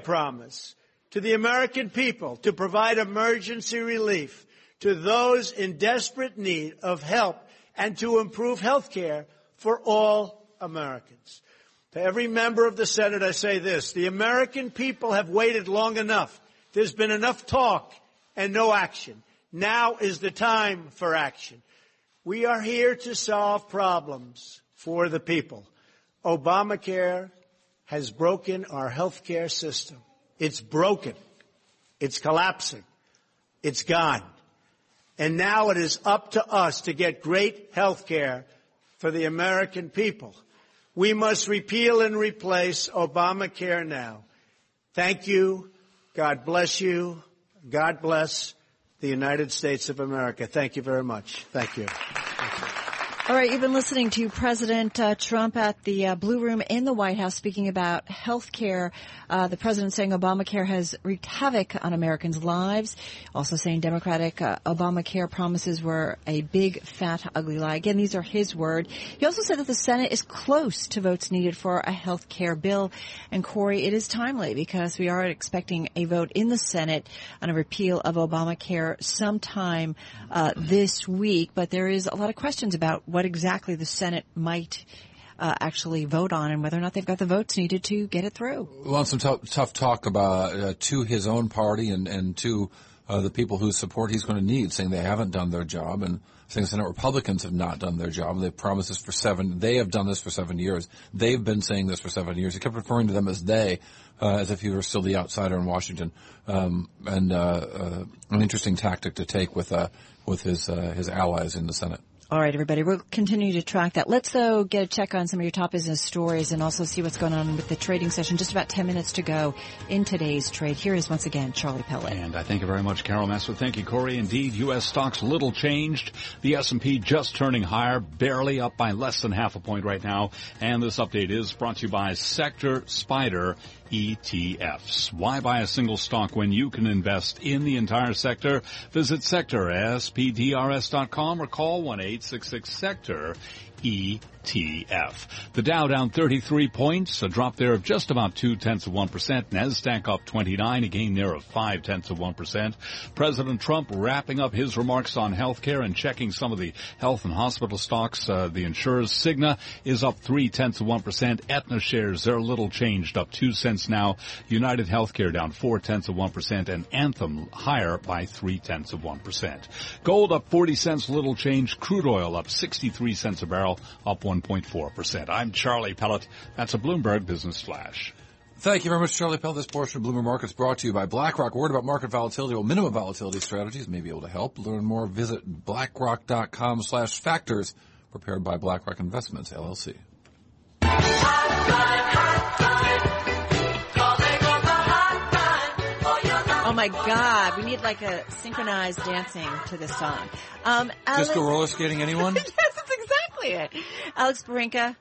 promise to the American people to provide emergency relief to those in desperate need of help and to improve health care for all Americans. To every member of the Senate, I say this. The American people have waited long enough. There's been enough talk and no action. Now is the time for action. We are here to solve problems for the people. Obamacare has broken our health care system. It's broken. It's collapsing. It's gone. And now it is up to us to get great health care for the American people. We must repeal and replace Obamacare now. Thank you. God bless you. God bless the United States of America. Thank you very much. Thank you. All right, you've been listening to President uh, Trump at the uh, Blue Room in the White House speaking about health care. Uh, the president saying Obamacare has wreaked havoc on Americans' lives. Also saying Democratic uh, Obamacare promises were a big, fat, ugly lie. Again, these are his words. He also said that the Senate is close to votes needed for a health care bill. And Cory, it is timely because we are expecting a vote in the Senate on a repeal of Obamacare sometime uh, this week. But there is a lot of questions about what exactly the Senate might uh, actually vote on and whether or not they've got the votes needed to get it through. Well, some tough, tough talk about uh, to his own party and and to uh, the people whose support he's going to need, saying they haven't done their job and saying Senate Republicans have not done their job. They've promised this for seven. They have done this for seven years. They've been saying this for seven years. He kept referring to them as they, uh, as if he were still the outsider in Washington. Um, and uh, uh, an interesting tactic to take with with his his allies in the Senate. All right, everybody. We'll continue to track that. Let's though get a check on some of your top business stories and also see what's going on with the trading session. Just about 10 minutes to go in today's trade. Here is once again Charlie Pellet. And I thank you very much, Carol Massar. Thank you, Cory. Indeed, U.S. stocks little changed. The S&P just turning higher, barely up by less than half a point right now. And this update is brought to you by Sector SPDR ETFs. Why buy a single stock when you can invest in the entire sector? Visit sectorspdrs.com or call 1-866-SECTOR ETF. The Dow down 33 points, a drop there of just about two tenths of 1%. NASDAQ up 29, a gain there of five tenths of 1%. President Trump wrapping up his remarks on healthcare and checking some of the health and hospital stocks. Uh, the insurers, Cigna is up three tenths of 1%. Aetna shares, they're a little changed, up two cents now. United Healthcare down four tenths of 1% and Anthem higher by three tenths of 1%. Gold up 40 cents, little change. Crude oil up 63 cents a barrel, up 1.4%. I'm Charlie Pellet. That's a Bloomberg Business Flash. Thank you very much, Charlie Pell. This portion of Bloomberg Markets brought to you by BlackRock. Word about market volatility or minimum volatility strategies may be able to help. Learn more. Visit blackrock.com slash factors prepared by BlackRock Investments, LLC. My God, we need like a synchronized dancing to this song. Um, Disco Alex- roller skating, anyone? yes, that's exactly it. Alex Barinka.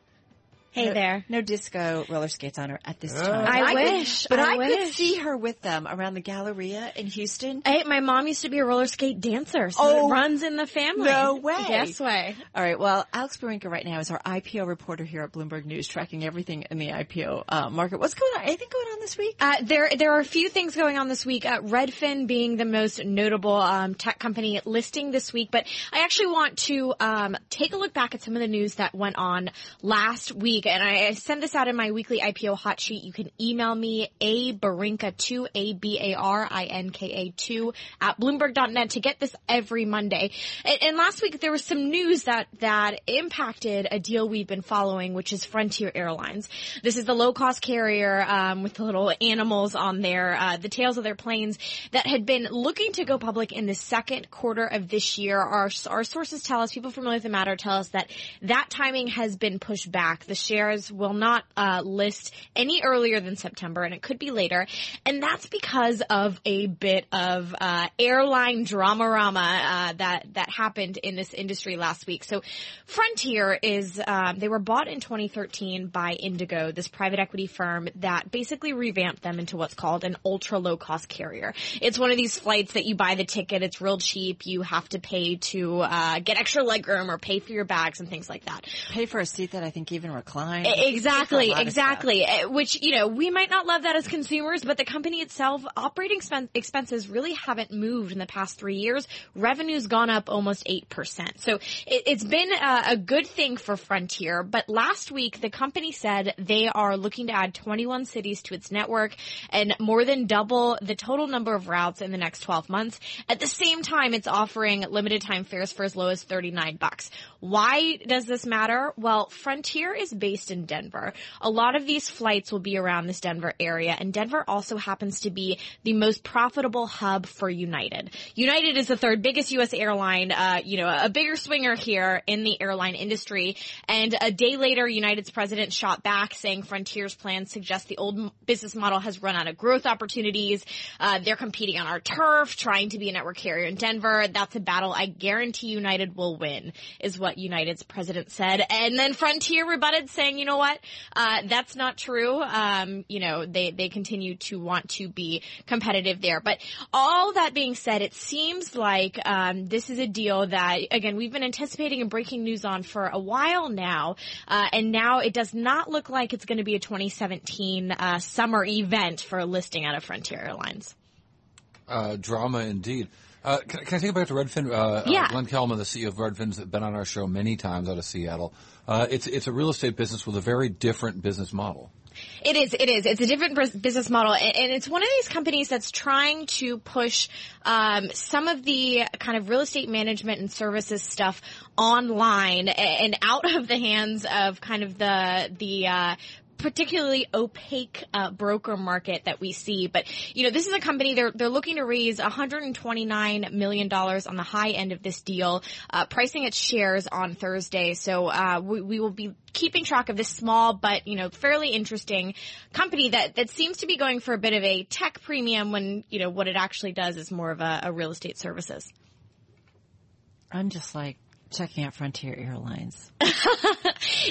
Hey no, there. No disco roller skates on her at this Oh. time. I could- wish, but I I, could see her with them around the Galleria in Houston. Hey, my mom used to be a roller skate dancer, so Oh, it runs in the family. no way. Yes way. All right. Well, Alex Barinka right now is our IPO reporter here at Bloomberg News, tracking everything in the IPO uh, market. What's going on? Anything going on this week? Uh, there, there are a few things going on this week. Uh, Redfin being the most notable um, tech company listing this week, but I actually want to um, take a look back at some of the news that went on last week, and I, send this out in my weekly IPO hot sheet. You can email me a barinka two a b a r i n k a two at bloomberg.net to get this every Monday. And, and last week there was some news that that impacted a deal we've been following, which is Frontier Airlines. This is the low cost carrier um, with the little animals on their uh, the tails of their planes that had been looking to go public in the second quarter of this year. Our our sources tell us, people familiar with the matter tell us that that timing has been pushed back. The shares will not uh, list any earlier than September, and it could be later. And that's because of a bit of uh, airline drama-rama uh, that that happened in this industry last week. So, Frontier is um, they were bought in 2013 by Indigo, this private equity firm that basically revamped them into what's called an ultra low cost carrier. It's one of these flights that you buy the ticket, it's real cheap. You have to pay to uh, get extra legroom or pay for your bags and things like that. Pay for a seat that I think even reclines. Decline. Exactly, exactly. Which, you know, we might not love that as consumers, but the company itself, operating expen- expenses really haven't moved in the past three years. Revenue's gone up almost 8%. So it, it's been a, a good thing for Frontier, but last week the company said they are looking to add 21 cities to its network and more than double the total number of routes in the next 12 months. At the same time, it's offering limited time fares for as low as 39 bucks. Why does this matter? Well, Frontier is based in Denver. A lot of these flights will be around this Denver area, and Denver also happens to be the most profitable hub for United. United is the third biggest U.S. airline, uh, you know, a bigger swinger here in the airline industry. And a day later, United's president shot back saying Frontier's plans suggest the old business model has run out of growth opportunities. Uh, they're competing on our turf, trying to be a network carrier in Denver. That's a battle I guarantee United will win, is what United's president said. And then Frontier rebutted saying, you know what, uh, that's not true. Um, you know, they, they continue to want to be competitive there. But all that being said, it seems like, um, this is a deal that, again, we've been anticipating and breaking news on for a while now. Uh, and now it does not look like it's going to be a 2017, uh, summer event for a listing out of Frontier Airlines. Uh, drama indeed. Uh, can, can I take you back to Redfin? Uh, Yeah. Uh, Glenn Kelman, the CEO of Redfin's been on our show many times out of Seattle. Uh, it's it's a real estate business with a very different business model. It is. It is. It's a different business model, and and it's one of these companies that's trying to push um, some of the kind of real estate management and services stuff online and out of the hands of kind of the the. Uh, particularly opaque uh, broker market that we see. But you know, this is a company they're they're looking to raise 129 million dollars on the high end of this deal, uh, pricing its shares on Thursday. So uh, we, we will be keeping track of this small but you know fairly interesting company that that seems to be going for a bit of a tech premium when you know what it actually does is more of a, a real estate services. I'm just like checking out Frontier Airlines.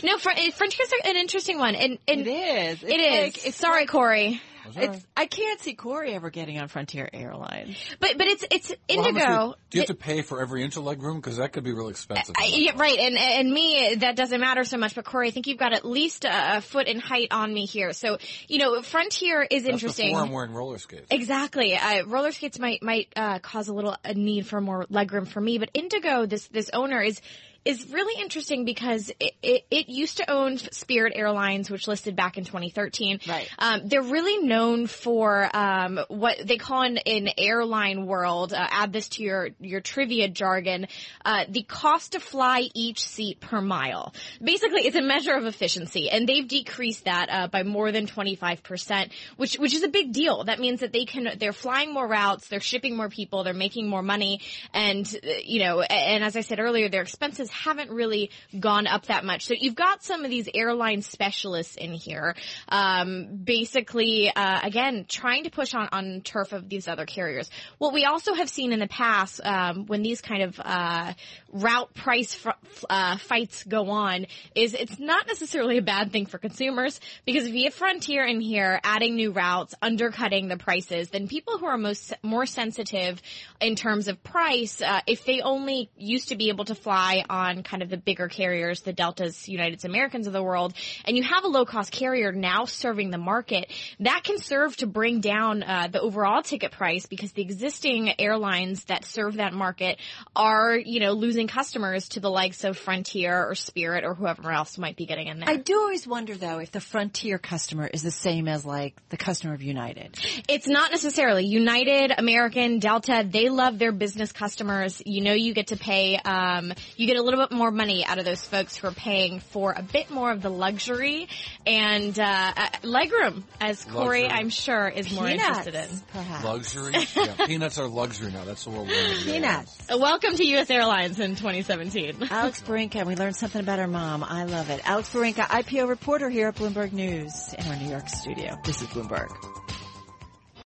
No, Fr- Frontier's an interesting one, and, and It is. It is. like- it's Sorry, Cory. It's, I can't see Cory ever getting on Frontier Airlines. But but it's it's Well, how Indigo. would- do you have to pay for every inch of leg room? Because that could be real expensive. I, yeah, right, and and me that doesn't matter so much. But Cory, I think you've got at least a, a foot in height on me here. So you know, Frontier is That's interesting. before I'm wearing roller skates. Exactly. Uh, roller skates might might uh, cause a little a need for more legroom for me, but Indigo, this this owner is is really interesting because it, it, it used to own Spirit Airlines, which listed back in 2013. Right. Um, they're really known for um, what they call in, in airline world. Uh, add this to your your trivia jargon. Uh, the cost to fly each seat per mile. Basically, it's a measure of efficiency, and they've decreased that uh, by more than 25 percent, which which is a big deal. That means that they can they're flying more routes, they're shipping more people, they're making more money, and uh, you know, and as I said earlier, their expenses haven't really gone up that much. So you've got some of these airline specialists in here, um, basically, uh, again, trying to push on, on turf of these other carriers. What we also have seen in the past, um, when these kind of, uh, route price fr- uh, fights go on is it's not necessarily a bad thing for consumers because if you have Frontier in here adding new routes, undercutting the prices, then people who are most more sensitive in terms of price, uh, if they only used to be able to fly on kind of the bigger carriers, the Deltas, Uniteds, Americans of the world, and you have a low cost carrier now serving the market, that can serve to bring down uh, the overall ticket price because the existing airlines that serve that market are, you know, losing customers to the likes of Frontier or Spirit or whoever else might be getting in there. I do always wonder though if the Frontier customer is the same as like the customer of United. It's not necessarily United, American, Delta. They love their business customers. You know, you get to pay. Um, you get a little bit more money out of those folks who are paying for a bit more of the luxury and uh, uh, legroom, as Cory, Luxury. I'm sure, is more Peanuts, interested in. perhaps. Luxury? yeah, peanuts are luxury now. That's the world we're in. Peanuts. Uh, Welcome to U.S. Airlines in 2017. Alex Barinka, we learned something about our mom. I love it. Alex Barinka, IPO reporter here at Bloomberg News in our New York studio. This is Bloomberg.